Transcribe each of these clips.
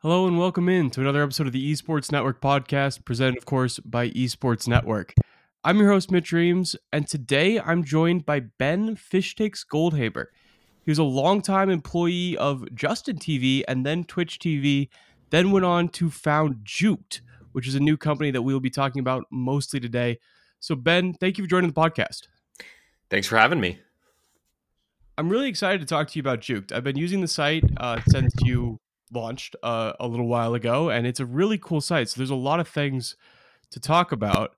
Hello and welcome in to another episode of the Esports Network podcast, presented, of course, by Esports Network. I'm your host, Mitch Reames, and today I'm joined by Ben Fishstix Goldhaber. He was a longtime employee of Justin TV and then Twitch TV, then went on to found Juked, which is a new company that we will be talking about mostly today. So, Ben, thank you for joining the podcast. Thanks for having me. I'm really excited to talk to you about Juked. I've been using the site uh, since you launched uh, a little while ago, and it's a really cool site. So there's a lot of things to talk about.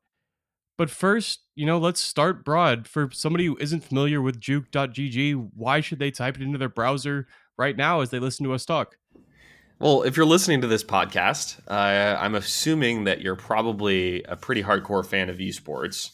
But first, you know, let's start broad. For somebody who isn't familiar with juked.gg, why should they type it into their browser right now as they listen to us talk? Well, if you're listening to this podcast, uh, I'm assuming that you're probably a pretty hardcore fan of esports,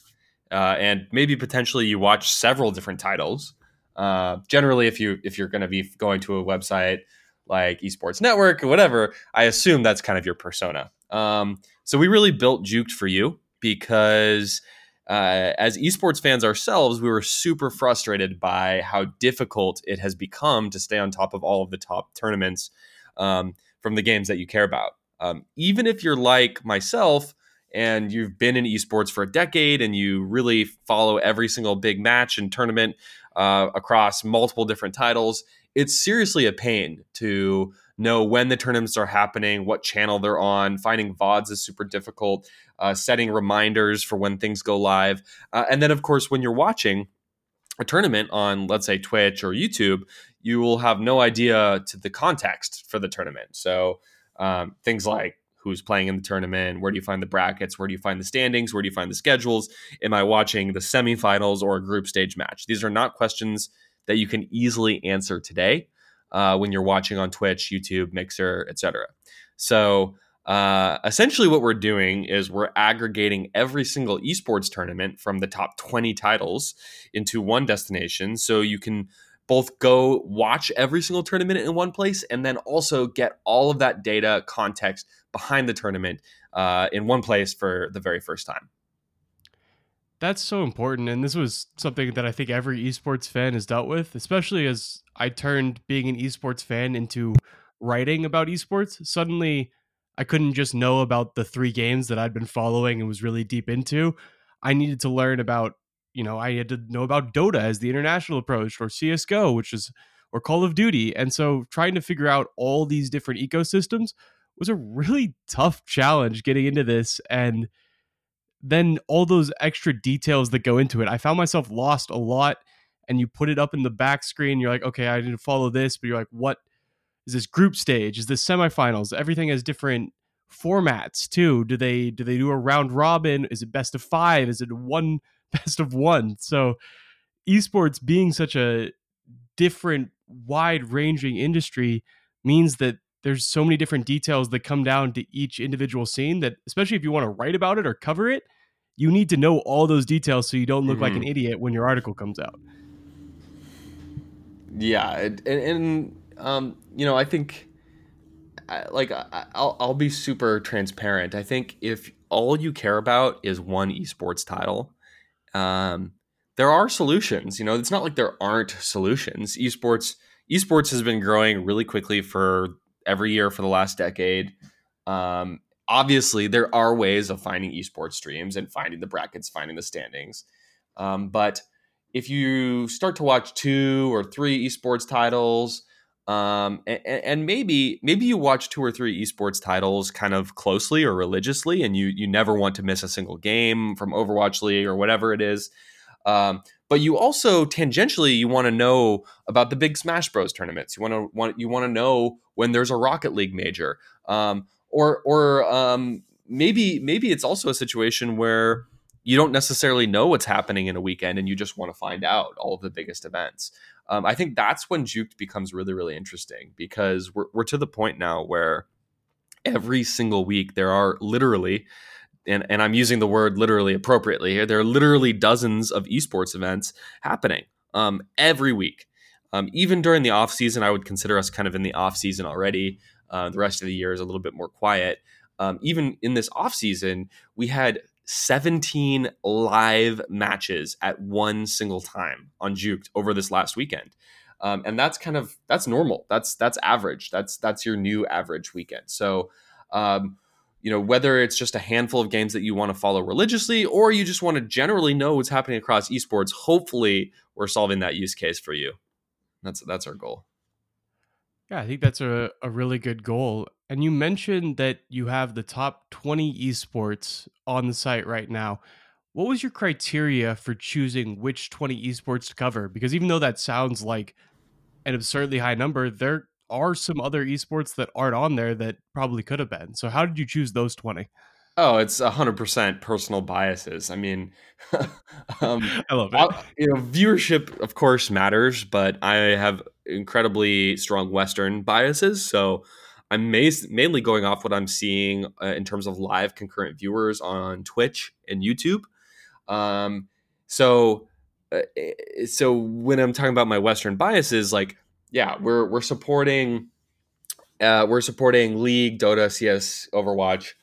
uh, and maybe potentially you watch several different titles. Uh, generally, if you if you're going to be going to a website like Esports Network or whatever, I assume that's kind of your persona. Um, so we really built Juked for you because uh, as esports fans ourselves, we were super frustrated by how difficult it has become to stay on top of all of the top tournaments um, from the games that you care about. Um, even if you're like myself and you've been in esports for a decade and you really follow every single big match and tournament uh, across multiple different titles, it's seriously a pain to know when the tournaments are happening, what channel they're on. Finding VODs is super difficult. Uh, setting reminders for when things go live. Uh, and then, of course, when you're watching a tournament on, let's say, Twitch or YouTube, you will have no idea to the context for the tournament. So um, things like who's playing in the tournament, where do you find the brackets, where do you find the standings, where do you find the schedules? Am I watching the semifinals or a group stage match? These are not questions that you can easily answer today uh, when you're watching on Twitch, YouTube, Mixer, etc. So uh, essentially, what we're doing is we're aggregating every single esports tournament from the top 20 titles into one destination, so you can both go watch every single tournament in one place and then also get all of that data context behind the tournament uh, in one place for the very first time. That's so important. And this was something that I think every esports fan has dealt with, especially as I turned being an esports fan into writing about esports. Suddenly, I couldn't just know about the three games that I'd been following and was really deep into. I needed to learn about, you know, I had to know about Dota as the international approach or CSGO, which is, or Call of Duty. And so trying to figure out all these different ecosystems was a really tough challenge getting into this. And then all those extra details that go into it. I found myself lost a lot. And you put it up in the back screen. You're like, okay, I didn't follow this, but you're like, what is this group stage? Is this semifinals? Everything has different formats too. Do they do they do a round robin? Is it best of five? Is it one best of one? So esports being such a different, wide ranging industry means that there's so many different details that come down to each individual scene that especially if you want to write about it or cover it you need to know all those details so you don't look mm-hmm. like an mm-hmm. idiot when your article comes out yeah and, and um, you know i think like I'll, I'll be super transparent i think if all you care about is one esports title um, there are solutions you know it's not like there aren't solutions esports esports has been growing really quickly for every year for the last decade. Um, obviously, there are ways of finding esports streams and finding the brackets, finding the standings. Um, but if you start to watch two or three esports titles, um, and, and, maybe maybe you watch two or three esports titles kind of closely or religiously, and you you never want to miss a single game from Overwatch League or whatever it is. Um, but you also tangentially you want to know about the big Smash Bros tournaments. You want to want you want to know when there's a Rocket League major, um, or or um, maybe maybe it's also a situation where you don't necessarily know what's happening in a weekend and you just want to find out all of the biggest events. Um, I think that's when Juked becomes really really interesting because we're we're to the point now where every single week there are literally and, and I'm using the word literally appropriately here. There are literally dozens of esports events happening um, every week. Um, even during the off season, I would consider us kind of in the off season already. Uh, the rest of the year is a little bit more quiet. Um, even in this off season, we had 17 live matches at one single time on Juked over this last weekend. um, and that's kind of that's normal. That's that's average. That's that's your new average weekend. So. Um, you know whether it's just a handful of games that you want to follow religiously or you just want to generally know what's happening across esports hopefully we're solving that use case for you. That's that's our goal. Yeah i think that's a, a really good goal. And you mentioned that you have the top 20 esports on the site right now. What was your criteria for choosing which 20 esports to cover? Because even though that sounds like an absurdly high number there are some other esports that aren't on there that probably could have been. So how did you choose those 20? Oh, it's hundred percent personal biases. I mean, um, I love it. I, you know, viewership of course matters, but I have incredibly strong Western biases. So I'm mainly going off what I'm seeing uh, in terms of live concurrent viewers on Twitch and YouTube. Um, so, uh, eh, so when I'm talking about my Western biases, like yeah, we're we're supporting uh, we're supporting League, Dota, CS, Overwatch,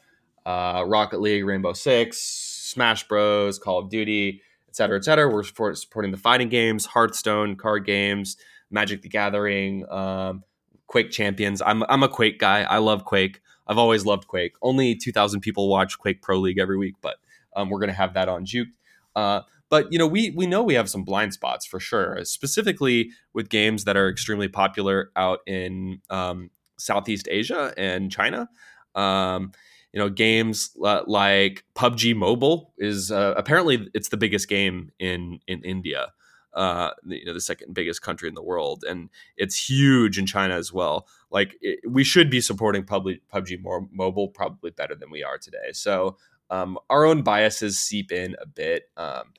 uh, Rocket League, Rainbow Six, Smash Bros, Call of Duty, etc., etc. We're support, supporting the fighting games, Hearthstone card games, Magic the Gathering, um, Quake Champions. I'm I'm a Quake guy. I love Quake. I've always loved Quake. Only 2,000 people watch Quake Pro League every week, but um, we're gonna have that on Juked. Uh, but you know, we we know we have some blind spots for sure, specifically with games that are extremely popular out in um, Southeast Asia and China. Um, you know, games like PUBG Mobile is uh, apparently it's the biggest game in in India. Uh, you know, the second biggest country in the world, and it's huge in China as well. Like, it, we should be supporting PUBG, more mobile probably better than we are today. So, um, our own biases seep in a bit. Um,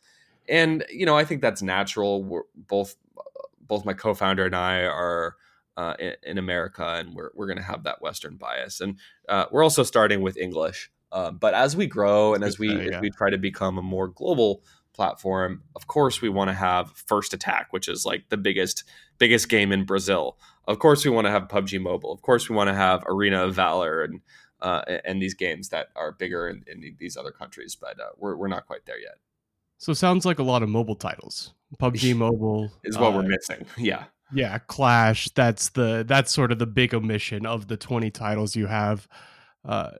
and you know I think that's natural. We're both both my co-founder and I are uh, in, in, America, and we're we're going to have that Western bias, and uh, we're also starting with English. Um, but as we grow and as we yeah. as we try to become a more global platform, of course we want to have First Attack, which is like the biggest biggest game in Brazil. Of course we want to have PUBG Mobile. Of course we want to have Arena of Valor and uh, and these games that are bigger in, in these other countries. But uh, we're we're not quite there yet. So sounds like a lot of mobile titles. PUBG Mobile is what uh, we're missing. Yeah. Yeah, Clash. That's the that's sort of the big omission of the twenty titles you have uh,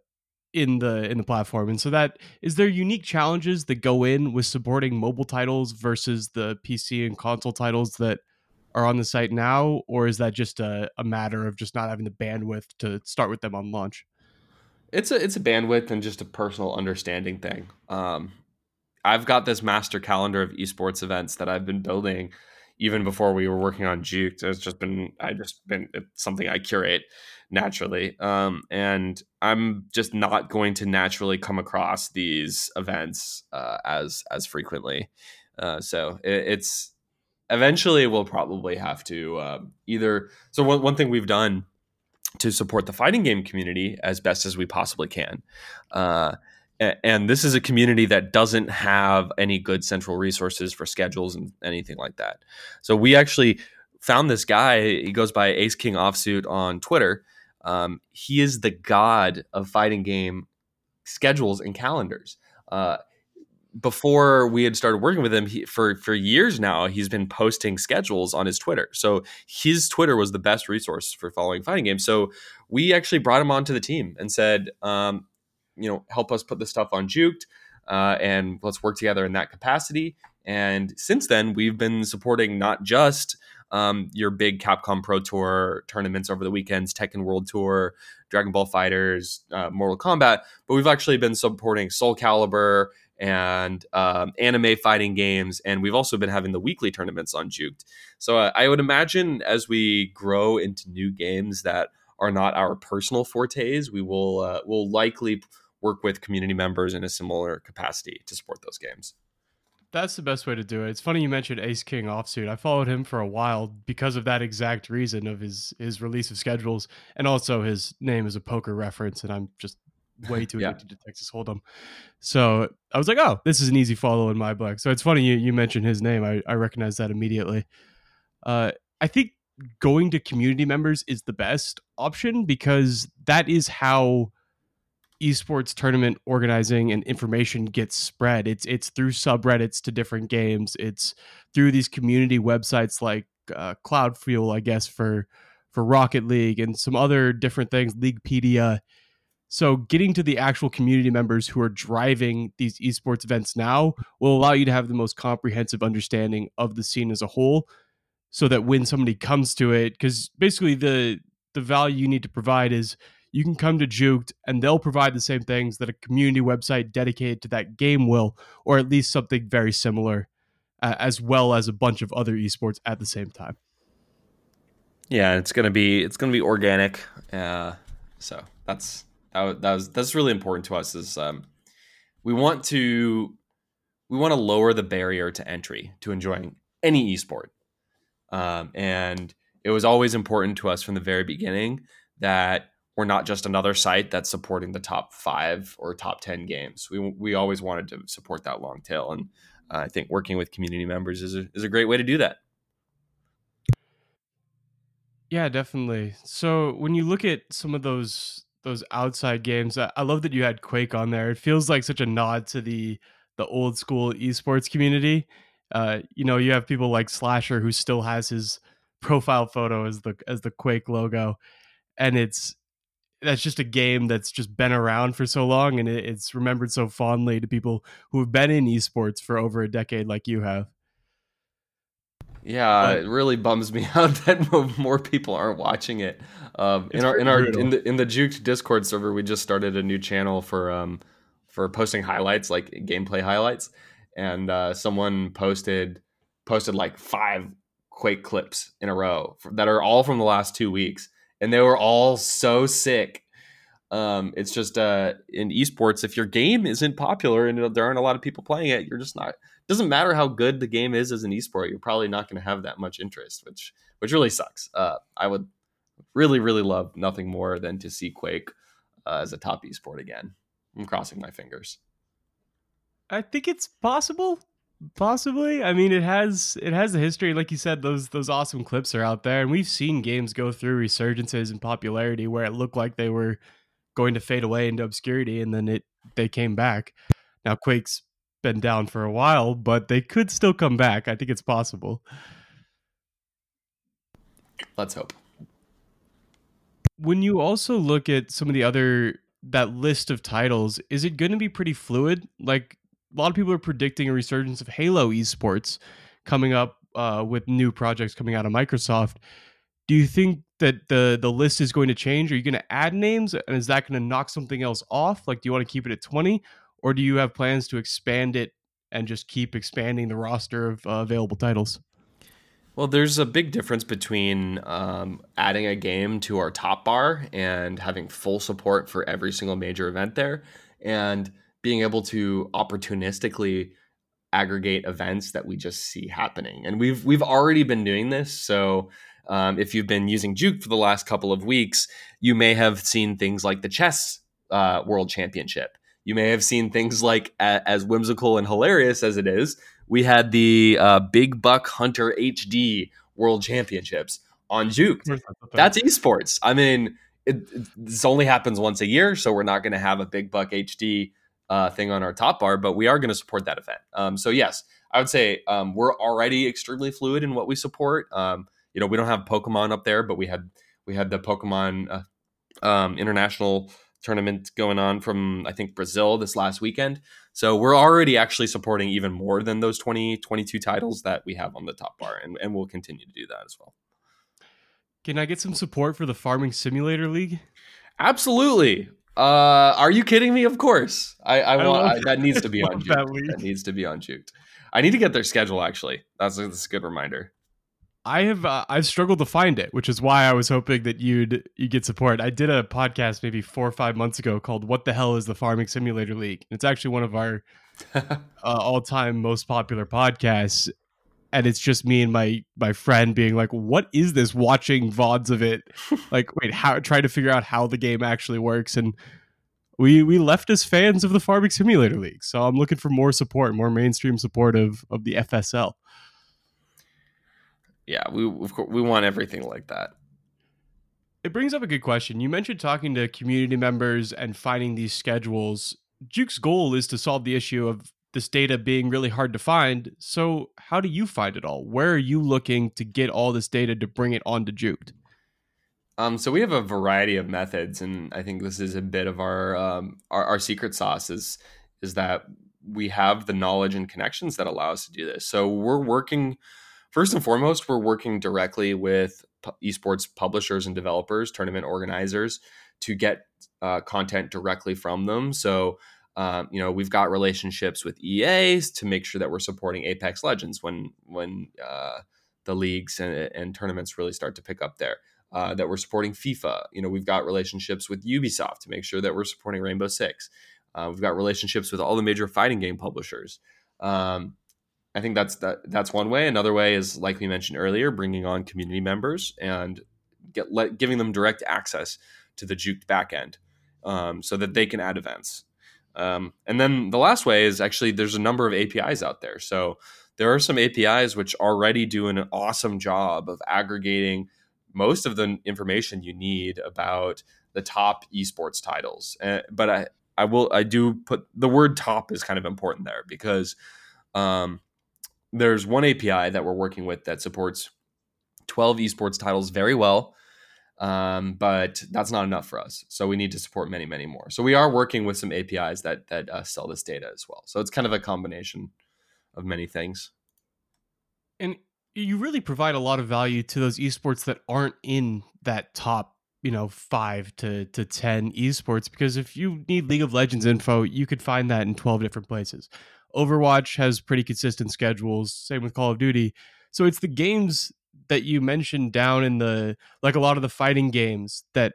in the in the platform. And so that is there unique challenges that go in with supporting mobile titles versus the PC and console titles that are on the site now, or is that just a, a matter of just not having the bandwidth to start with them on launch? It's a it's a bandwidth and just a personal understanding thing. Um, I've got this master calendar of esports events that I've been building even before we were working on Juked. It's just been I just been it's something I curate naturally, um, and I'm just not going to naturally come across these events uh, as as frequently. Uh, so it, it's eventually we'll probably have to uh, either. So one one thing we've done to support the fighting game community as best as we possibly can uh, and this is a community that doesn't have any good central resources for schedules and anything like that. So we actually found this guy. He goes by Ace King Offsuit on Twitter. Um, he is the god of fighting game schedules and calendars. Uh, before we had started working with him, he, for for years now, he's been posting schedules on his Twitter. So his Twitter was the best resource for following fighting games. So we actually brought him onto the team and said, um, you know help us put this stuff on Juked, uh, and let's work together in that capacity. And since then, we've been supporting not just um, your big Capcom Pro Tour tournaments over the weekends, Tekken World Tour, Dragon Ball FighterZ, uh, Mortal Kombat, but we've actually been supporting Soul Calibur and um, anime fighting games, and we've also been having the weekly tournaments on Juked. So uh, I would imagine as we grow into new games that are not our personal fortes, we will uh, will likely work with community members in a similar capacity to support those games. That's the best way to do it. It's funny you mentioned Ace King offsuit. I followed him for a while because of that exact reason of his his release of schedules, and also his name is a poker reference, and I'm just way too addicted yeah. to Texas Hold'em. So I was like, oh, this is an easy follow in my book. So it's funny you you mentioned his name. I I recognize that immediately. Uh, I think going to community members is the best option because that is how esports tournament organizing and information gets spread. It's it's through subreddits to different games. It's through these community websites like uh, Cloud Fuel, I guess for for Rocket League and some other different things, Leaguepedia. So getting to the actual community members who are driving these esports events now will allow you to have the most comprehensive understanding of the scene as a whole so that when somebody comes to it because basically the the value you need to provide is you can come to Juked and they'll provide the same things that a community website dedicated to that game will, or at least something very similar, uh, as well as a bunch of other esports at the same time. Yeah, it's gonna be it's gonna be organic. Uh, so that's that, that was that's really important to us. Is um, we want to we want to lower the barrier to entry to enjoying any esport, um, and it was always important to us from the very beginning that we're not just another site that's supporting the top five or top 10 games. We, we always wanted to support that long tail. And uh, I think working with community members is a, is a great way to do that. Yeah, definitely. So when you look at some of those those outside games, I, I love that you had Quake on there. It feels like such a nod to the the old school esports community. Uh, you know, you have people like Slasher who still has his profile photo as the as the Quake logo, and it's that's just a game that's just been around for so long and it, it's remembered so fondly to people who have been in esports for over a decade like you have. Yeah it really bums me out that more people aren't watching it. Um, in our in our in the in the juked discord server we just started a new channel for um for posting highlights like gameplay highlights and uh, someone posted posted like five quake clips in a row that are all from the last two weeks and they were all so sick. Um, it's just uh, in esports, if your game isn't popular and there aren't a lot of people playing it, you're just not. It doesn't matter how good the game is as an esport, you're probably not going to have that much interest, which which really sucks. Uh, I would really really love nothing more than to see Quake uh, as a top esport again. I'm crossing my fingers. I think it's possible. Possibly. I mean, it has it has a history. Like you said, those those awesome clips are out there, and we've seen games go through resurgences in popularity where it looked like they were going to fade away into obscurity, and then it they came back. Now Quake's been down for a while, but they could still come back. I think it's possible. Let's hope. When you also look at some of the other that list of titles, is it going to be pretty fluid? Like a lot of people are predicting a resurgence of Halo esports coming up uh, with new projects coming out of Microsoft. Do you think that the the list is going to change? Are you going to add names, and is that going to knock something else off? Like, do you want to keep it at twenty, or do you have plans to expand it and just keep expanding the roster of uh, available titles? Well, there's a big difference between um, adding a game to our top bar and having full support for every single major event there, and being able to opportunistically aggregate events that we just see happening. And we've we've already been doing this. So um, if you've been using Juked for the last couple of weeks, you may have seen things like the chess uh, world championship. You may have seen things like as whimsical and hilarious as it is. We had the uh, Big Buck Hunter HD World Championships on Juked. That's esports. I mean, it, it, this only happens once a year, so we're not going to have a Big Buck HD uh, thing on our top bar, but we are going to support that event. Um, so yes, I would say um, we're already extremely fluid in what we support. Um, you know, we don't have Pokemon up there, but we had we had the Pokemon uh, um, international tournament going on from I think Brazil this last weekend. So we're already actually supporting even more than those 20, 22 titles that we have on the top bar, and, and we'll continue to do that as well. Can I get some support for the Farming Simulator League? Absolutely. Uh, are you kidding me? Of course. I, I, I want I, that needs to be on Juked. That, that, needs to be on Juked. I need to get their schedule. Actually, that's a, that's a good reminder. I have uh, I've struggled to find it, which is why I was hoping that you'd you get support. I did a podcast maybe four or five months ago called "What the Hell Is the Farming Simulator League?" It's actually one of our uh, all time most popular podcasts, and it's just me and my my friend being like, "What is this?" Watching vods of it, like, wait, how? Trying to figure out how the game actually works, and we we left as fans of the Farming Simulator League. So I'm looking for more support, more mainstream support of of the FSL. Yeah, we of course we want everything like that. It brings up a good question. You mentioned talking to community members and finding these schedules. Juked's goal is to solve the issue of this data being really hard to find. So, how do you find it all? Where are you looking to get all this data to bring it onto Juked? Um, so we have a variety of methods, and I think this is a bit of our um, our, our secret sauce is is that we have the knowledge and connections that allow us to do this. So we're working first and foremost, we're working directly with esports publishers and developers, tournament organizers, to get uh, content directly from them. So um, you know, we've got relationships with EAs to make sure that we're supporting Apex Legends when when uh, the leagues and, and, tournaments really start to pick up there. Uh, that we're supporting FIFA. You know, we've got relationships with Ubisoft to make sure that we're supporting Rainbow Six. Uh, we've got relationships with all the major fighting game publishers. Um, I think that's that. That's one way. Another way is, like we mentioned earlier, bringing on community members and get let, giving them direct access to the Juked backend um, so that they can add events. Um, and then the last way is actually there's a number of APIs out there. So there are some APIs which already do an awesome job of aggregating most of the information you need about the top esports titles. Uh, but I, I will, I do put the word top is kind of important there because um, there's one API that we're working with that supports 12 esports titles very well. Um, but that's not enough for us. So we need to support many, many more. So we are working with some APIs that that uh, sell this data as well. So it's kind of a combination of many things. And you really provide a lot of value to those esports that aren't in that top, you know, five to to ten esports. Because if you need League of Legends info, you could find that in twelve different places. Overwatch has pretty consistent schedules. Same with Call of Duty. So it's the games that you mentioned down in the like a lot of the fighting games that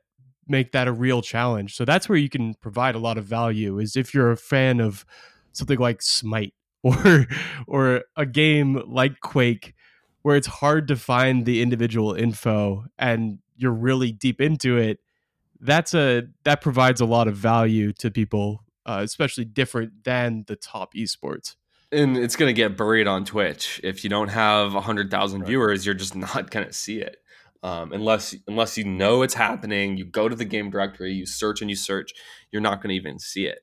make that a real challenge. So that's where you can provide a lot of value is if you're a fan of something like Smite or or a game like Quake where it's hard to find the individual info and you're really deep into it. That's a that provides a lot of value to people, uh, especially different than the top esports and it's going to get buried on Twitch. If you don't have 100,000 right. viewers, you're just not going to see it. Um, unless unless you know it's happening, you go to the game directory, you search and you search, you're not going to even see it.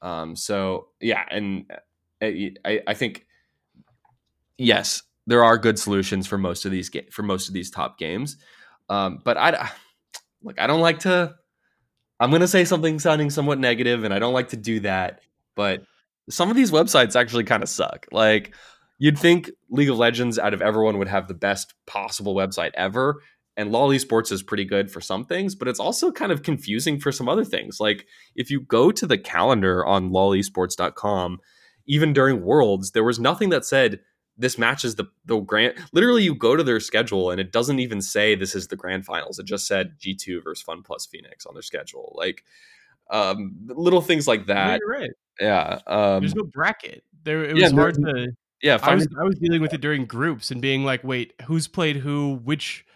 Um, so yeah, and uh, I, I think yes, there are good solutions for most of these ga- for most of these top games, um, but I like I don't like to. I'm going to say something sounding somewhat negative, and I don't like to do that, but some of these websites actually kind of suck. Like you'd think League of Legends out of everyone would have the best possible website ever. And LOL Esports is pretty good for some things, but it's also kind of confusing for some other things. Like if you go to the calendar on lolesports.com, even during Worlds, there was nothing that said this matches the the grand. Literally, you go to their schedule and it doesn't even say this is the grand finals. It just said G2 versus Fun Plus Phoenix on their schedule. Like um, little things like that. You're right. Yeah. Um, There's no bracket. There, it was yeah, hard to. Yeah, I was I was dealing with it during groups and being like, wait, who's played who, which,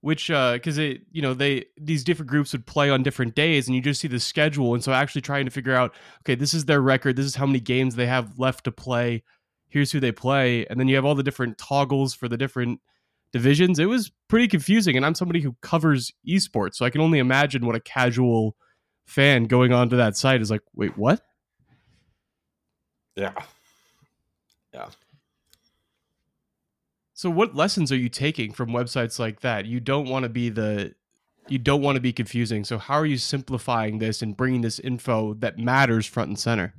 which, uh, because it, you know, they these different groups would play on different days, and you just see the schedule, and so actually trying to figure out, okay, this is their record, this is how many games they have left to play, here's who they play, and then you have all the different toggles for the different divisions. It was pretty confusing, and I'm somebody who covers esports, so I can only imagine what a casual fan going onto that site is like, wait, what? Yeah. Yeah. So what lessons are you taking from websites like that? You don't want to be the you don't want to be confusing. So how are you simplifying this and bringing this info that matters front and center?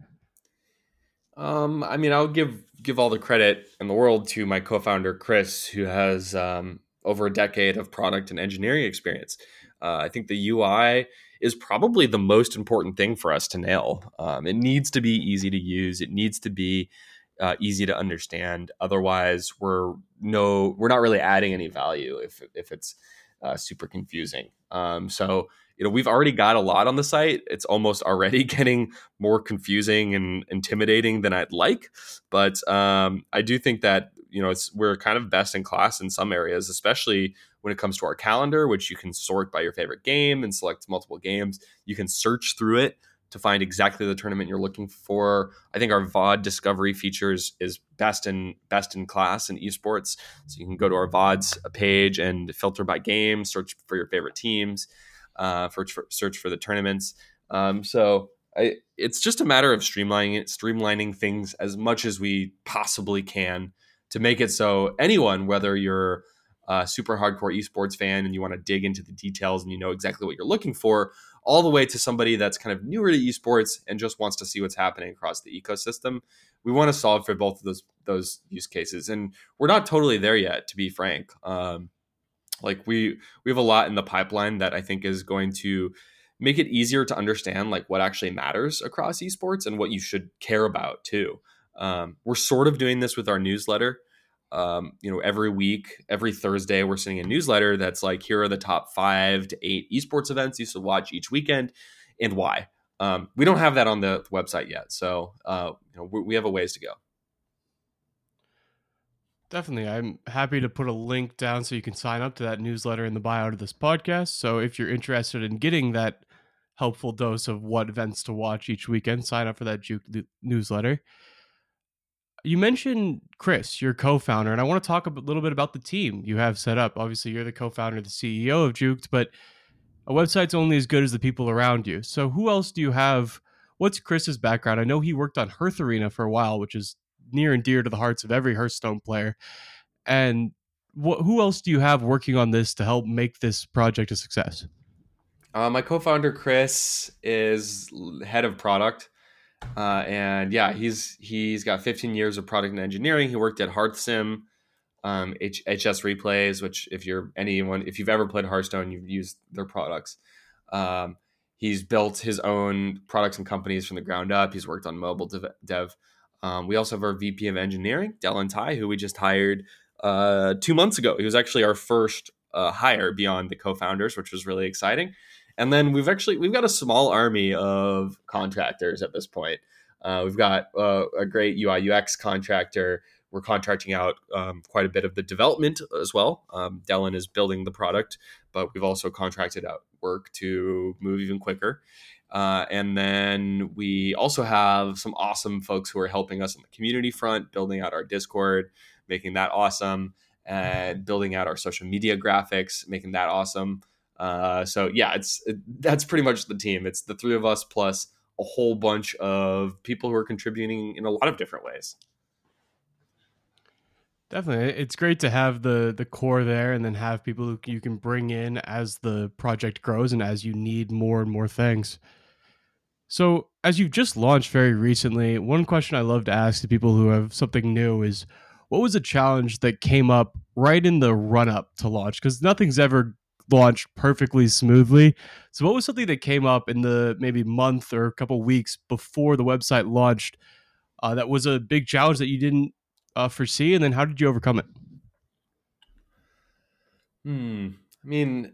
Um, I mean, I'll give give all the credit in the world to my co-founder Chris, who has um, over a decade of product and engineering experience. Uh, I think the UI is probably the most important thing for us to nail. Um, it needs to be easy to use. It needs to be uh, easy to understand. Otherwise, we're no, we're not really adding any value if if it's uh, super confusing. Um, so you know we've already got a lot on the site. It's almost already getting more confusing and intimidating than I'd like. But um, I do think that you know it's we're kind of best in class in some areas, especially when it comes to our calendar, which you can sort by your favorite game and select multiple games. You can search through it to find exactly the tournament you're looking for. I think our VOD discovery features is best in best in class in esports. So you can go to our VODs page and filter by game, search for your favorite teams, uh, for, for search for the tournaments. Um, so I, it's just a matter of streamlining streamlining things as much as we possibly can to make it so anyone, whether you're a super hardcore esports fan and you want to dig into the details and you know exactly what you're looking for, all the way to somebody that's kind of newer to esports and just wants to see what's happening across the ecosystem. We want to solve for both of those those use cases, and we're not totally there yet, to be frank. Um, like we we have a lot in the pipeline that I think is going to make it easier to understand like what actually matters across esports and what you should care about too. Um, we're sort of doing this with our newsletter. Um, you know, every week, every Thursday, we're sending a newsletter that's like, here are the top five to eight esports events you should watch each weekend and why. Um, we don't have that on the website yet, so uh, you know, we, we have a ways to go. Definitely. I'm happy to put a link down so you can sign up to that newsletter in the bio of this podcast. So if you're interested in getting that helpful dose of what events to watch each weekend, sign up for that Juked newsletter. You mentioned Chris, your co-founder, and I want to talk a little bit about the team you have set up. Obviously, you're the co-founder, the CEO of Juked, but a website's only as good as the people around you. So, who else do you have? What's Chris's background? I know he worked on Hearth Arena for a while, which is near and dear to the hearts of every Hearthstone player. And wh- who else do you have working on this to help make this project a success? Uh, my co-founder Chris is head of product. Uh, and yeah, he's he's got 15 years of product and engineering. He worked at Hearthsim, um, H- HS Replays, which if you're anyone, if you've ever played Hearthstone, you've used their products. Um, he's built his own products and companies from the ground up. He's worked on mobile dev. dev. Um, we also have our VP of engineering, Dylan Tai, who we just hired uh, two months ago. He was actually our first uh, hire beyond the co-founders, which was really exciting. And then we've actually we've got a small army of contractors at this point. Uh, we've got uh, a great UI UX contractor. We're contracting out um, quite a bit of the development as well. Um, Dylan is building the product, but we've also contracted out work to move even quicker. Uh, and then we also have some awesome folks who are helping us on the community front, building out our Discord, making that awesome, and building out our social media graphics, making that awesome. Uh, so yeah, it's it, that's pretty much the team. It's the three of us plus a whole bunch of people who are contributing in a lot of different ways. Definitely, it's great to have the the core there, and then have people who you can bring in as the project grows and as you need more and more things. So, as you've just launched very recently, one question I love to ask to people who have something new is, what was a challenge that came up right in the run up to launch? Because nothing's ever launched perfectly smoothly. So, what was something that came up in the maybe month or a couple weeks before the website launched uh, that was a big challenge that you didn't uh, foresee? And then, how did you overcome it? Hmm. I mean,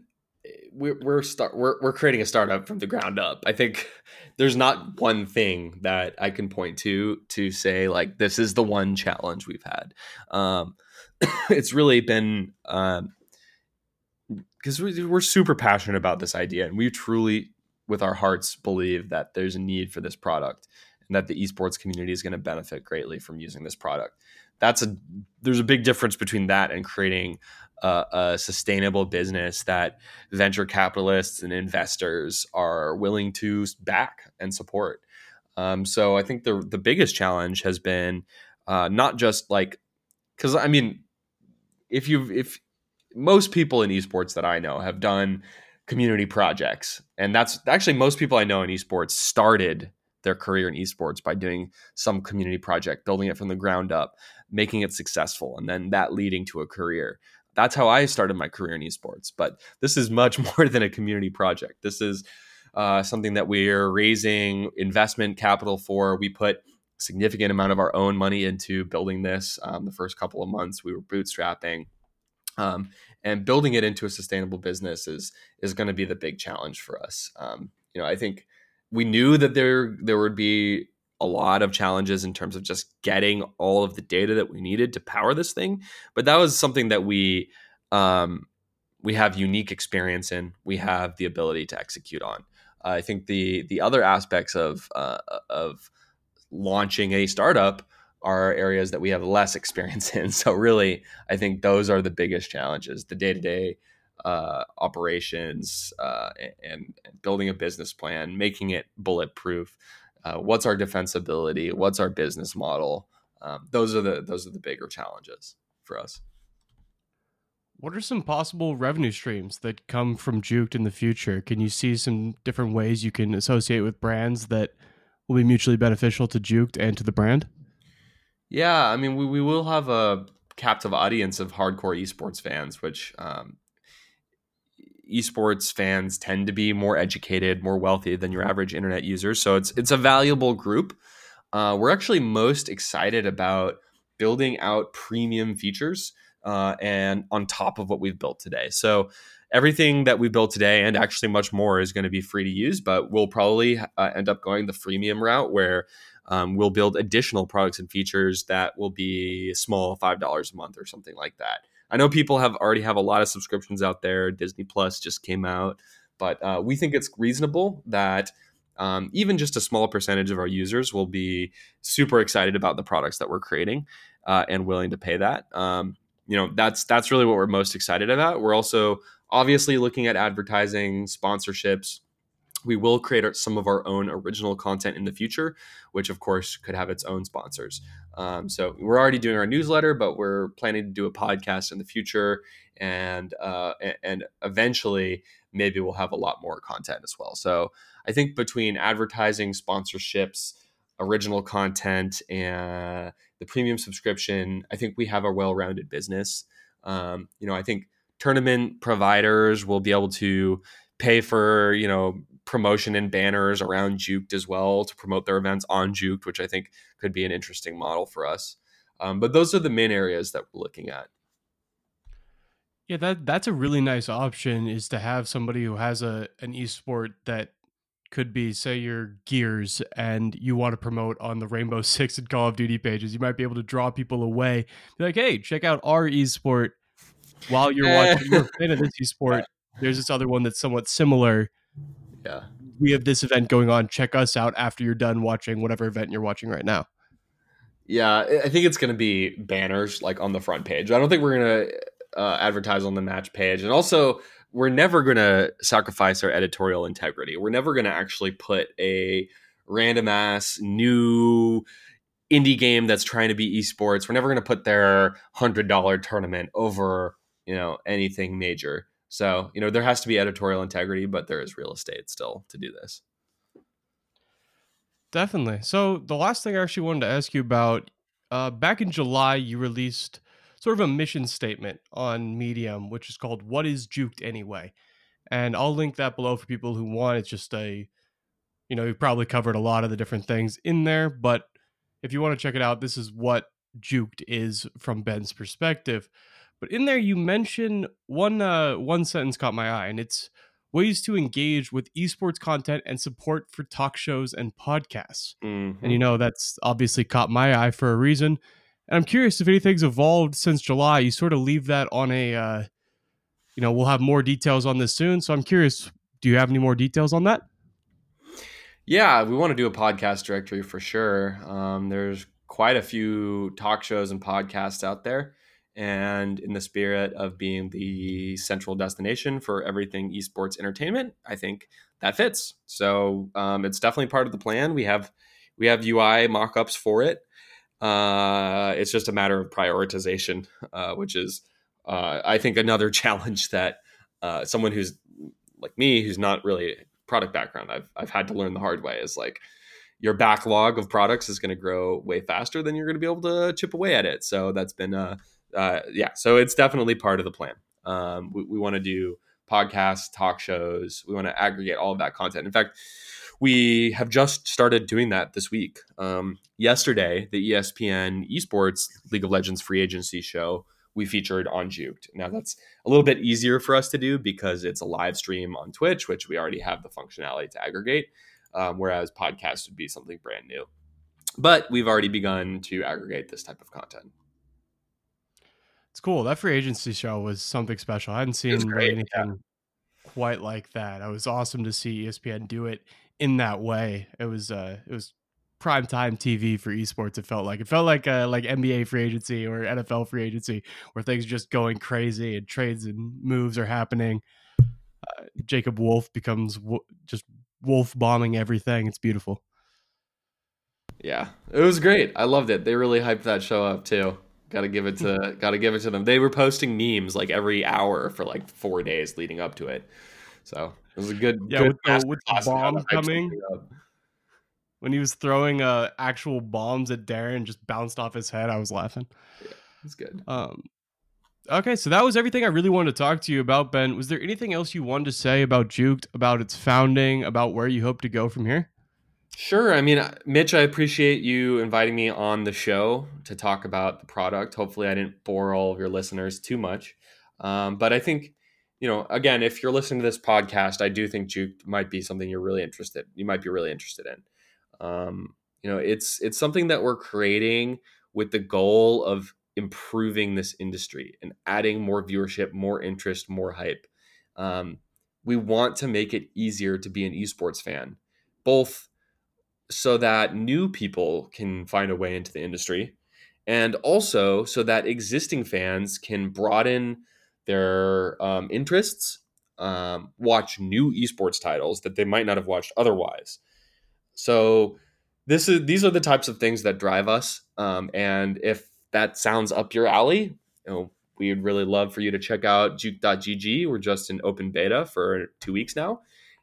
we're we're start we're we're creating a startup from the ground up. I think there's not one thing that I can point to to say like this is the one challenge we've had. Um, it's really been um, because we're super passionate about this idea and we truly with our hearts believe that there's a need for this product and that the esports community is going to benefit greatly from using this product. That's a there's a big difference between that and creating a, a sustainable business that venture capitalists and investors are willing to back and support. Um, so i think the the biggest challenge has been uh, not just like because i mean if you if most people in esports that I know have done community projects. And that's actually most people I know in esports started their career in esports by doing some community project, building it from the ground up, making it successful, and then that leading to a career. That's how I started my career in esports. But this is much more than a community project. This is uh, something that we're raising investment capital for. We put significant amount of our own money into building this. Um, the first couple of months, we were bootstrapping um, and building it into a sustainable business is is going to be the big challenge for us. Um, you know, I think we knew that there there would be a lot of challenges in terms of just getting all of the data that we needed to power this thing, but that was something that we um, we have unique experience in. We have the ability to execute on. Uh, I think the the other aspects of uh, of launching a startup are areas that we have less experience in. So really, I think those are the biggest challenges: the day to day operations uh, and, and, building a business plan, making it bulletproof. Uh, what's our defensibility? What's our business model? Um, those are the those are the bigger challenges for us. What are some possible revenue streams that come from Juked in the future? Can you see some different ways you can associate with brands that will be mutually beneficial to Juked and to the brand? Yeah, I mean, we, we will have a captive audience of hardcore esports fans, which um, esports fans tend to be more educated, more wealthy than your average internet user. So it's it's a valuable group. Uh, we're actually most excited about building out premium features uh, and on top of what we've built today. So everything that we built today and actually much more is going to be free to use, but we'll probably uh, end up going the freemium route where um, we'll build additional products and features that will be small, five dollars a month or something like that. I know people have already have a lot of subscriptions out there. Disney Plus just came out, but uh, we think it's reasonable that um, even just a small percentage of our users will be super excited about the products that we're creating uh, and willing to pay that. Um, you know, that's that's really what we're most excited about. We're also obviously looking at advertising, sponsorships. We will create some of our own original content in the future, which of course could have its own sponsors. Um, so we're already doing our newsletter, but we're planning to do a podcast in the future, and uh, and eventually maybe we'll have a lot more content as well. So I think between advertising, sponsorships, original content, and the premium subscription, I think we have a well-rounded business. Um, you know, I think tournament providers will be able to pay for you know promotion and banners around Juked as well to promote their events on Juked, which I think could be an interesting model for us. Um, but those are the main areas that we're looking at. Yeah, that that's a really nice option is to have somebody who has a an esport that could be say your gears and you want to promote on the Rainbow Six and Call of Duty pages. You might be able to draw people away. Be like, hey, check out our esport while you're watching you're a fan of this esport, there's this other one that's somewhat similar. Yeah. We have this event going on. Check us out after you're done watching whatever event you're watching right now. Yeah, I think it's going to be banners like on the front page. I don't think we're going to uh, advertise on the match page. And also, we're never going to sacrifice our editorial integrity. We're never going to actually put a random ass new indie game that's trying to be esports. We're never going to put their $100 tournament over you know anything major. So you know there has to be editorial integrity, but there is real estate still to do this. Definitely. So the last thing I actually wanted to ask you about, uh, back in July, you released sort of a mission statement on Medium, which is called "What Is Juked Anyway," and I'll link that below for people who want. It's just a, you know, you've probably covered a lot of the different things in there, but if you want to check it out, this is what Juked is from Ben's perspective. But in there, you mention one uh, one sentence caught my eye, and it's ways to engage with esports content and support for talk shows and podcasts. Mm-hmm. And you mm-hmm. know that's obviously caught my eye for a reason. And I'm curious if anything's evolved since July. You sort of leave that on a, uh, you know, we'll have more details on this soon. So I'm curious, do you have any more details on that? Yeah, we want to do a podcast directory for sure. Um, there's quite a few talk shows and podcasts out there and in the spirit of being the central destination for everything esports entertainment i think that fits. So um, it's definitely part of the plan. We have we have ui mock-ups for it. Uh, it's just a matter of prioritization uh, which is uh, i think another challenge that uh, someone who's like me who's not really product background i've, I've had to learn the hard way is like your backlog of products is going to grow way faster than you're going to be able to chip away at it. So that's been a uh, yeah, so it's definitely part of the plan. Um, we, we want to do podcasts, talk shows. We want to aggregate all of that content. In fact, we have just started doing that this week. Um, yesterday, the ESPN Esports League of Legends free agency show we featured on Juked. Now that's a little bit easier for us to do because it's a live stream on Twitch, which we already have the functionality to aggregate. Um, whereas podcasts would be something brand new. But we've already begun to aggregate this type of content. It's cool. That free agency show was something special. I hadn't seen really anything yeah. quite like that. It was awesome to see ESPN do it in that way. It was uh it was prime time TV for esports. It felt like it felt like uh, like NBA free agency or NFL free agency where things are just going crazy and trades and moves are happening. Jacob Wolf becomes wo- just wolf bombing everything. It's beautiful. Yeah, it was great. I loved it. They really hyped that show up too. Got to give it to got to give it to them. They were posting memes like every hour for like four days leading up to it. So it was a good Yeah, good with the, with the masterclass in how to bomb coming, when he was throwing uh, actual bombs at Darren, just bounced off his head. I was laughing. It's good. Um, okay, so that was everything I really wanted to talk to you about, Ben. Was there anything else you wanted to say about Juked, about its founding, about where you hope to go from here? Sure. I mean, uh, Mitch, I appreciate you inviting me on the show to talk about the product. Hopefully, I didn't bore all of your listeners too much. Um, but I think, you know, again, if you're listening to this podcast, I do think Juked might be something you're really interested. You might be really interested in. Um, you know, it's it's something that we're creating with the goal of improving this industry and adding more viewership, more interest, more hype. Um, we want to make it easier to be an esports fan, both so that new people can find a way into the industry. And also so that existing fans can broaden their um, interests um, watch new esports titles that they might not have watched otherwise. So this is these are the types of things that drive us um, and if that sounds up your alley you know we would really love for you to check out juked.gg we're just in open beta for two weeks now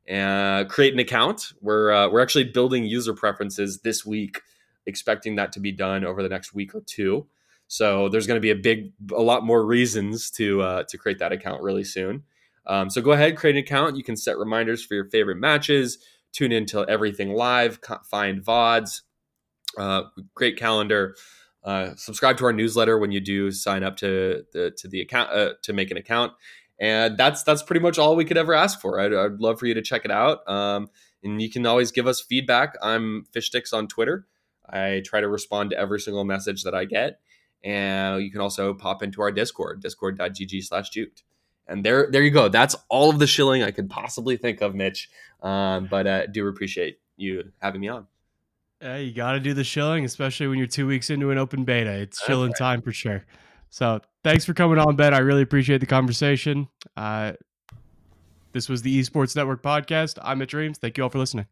and create an account. We're uh, we're actually building user preferences this week, expecting that to be done over the next week or two. So there's going to be a big, a lot more reasons to uh, to create that account really soon. Um, so go ahead, create an account. You can set reminders for your favorite matches. Tune into everything live. Find vods. Uh, great calendar. Uh, subscribe to our newsletter when you do sign up to the to the account uh, to make an account and that's that's pretty much all we could ever ask for. I'd, I'd love for you to check it out, um, and you can always give us feedback. I'm Fishstix on Twitter. I try to respond to every single message that I get, and you can also pop into our Discord, discord.gg/juked. And there, there you go. That's all of the shilling I could possibly think of, Mitch. Um, but uh, do appreciate you having me on. Yeah, you got to do the shilling, especially when you're two weeks into an open beta. It's shilling right. time for sure. So thanks for coming on, Ben. I really appreciate the conversation. Uh, this was the Esports Network podcast. I'm Mitch Reames. Thank you all for listening.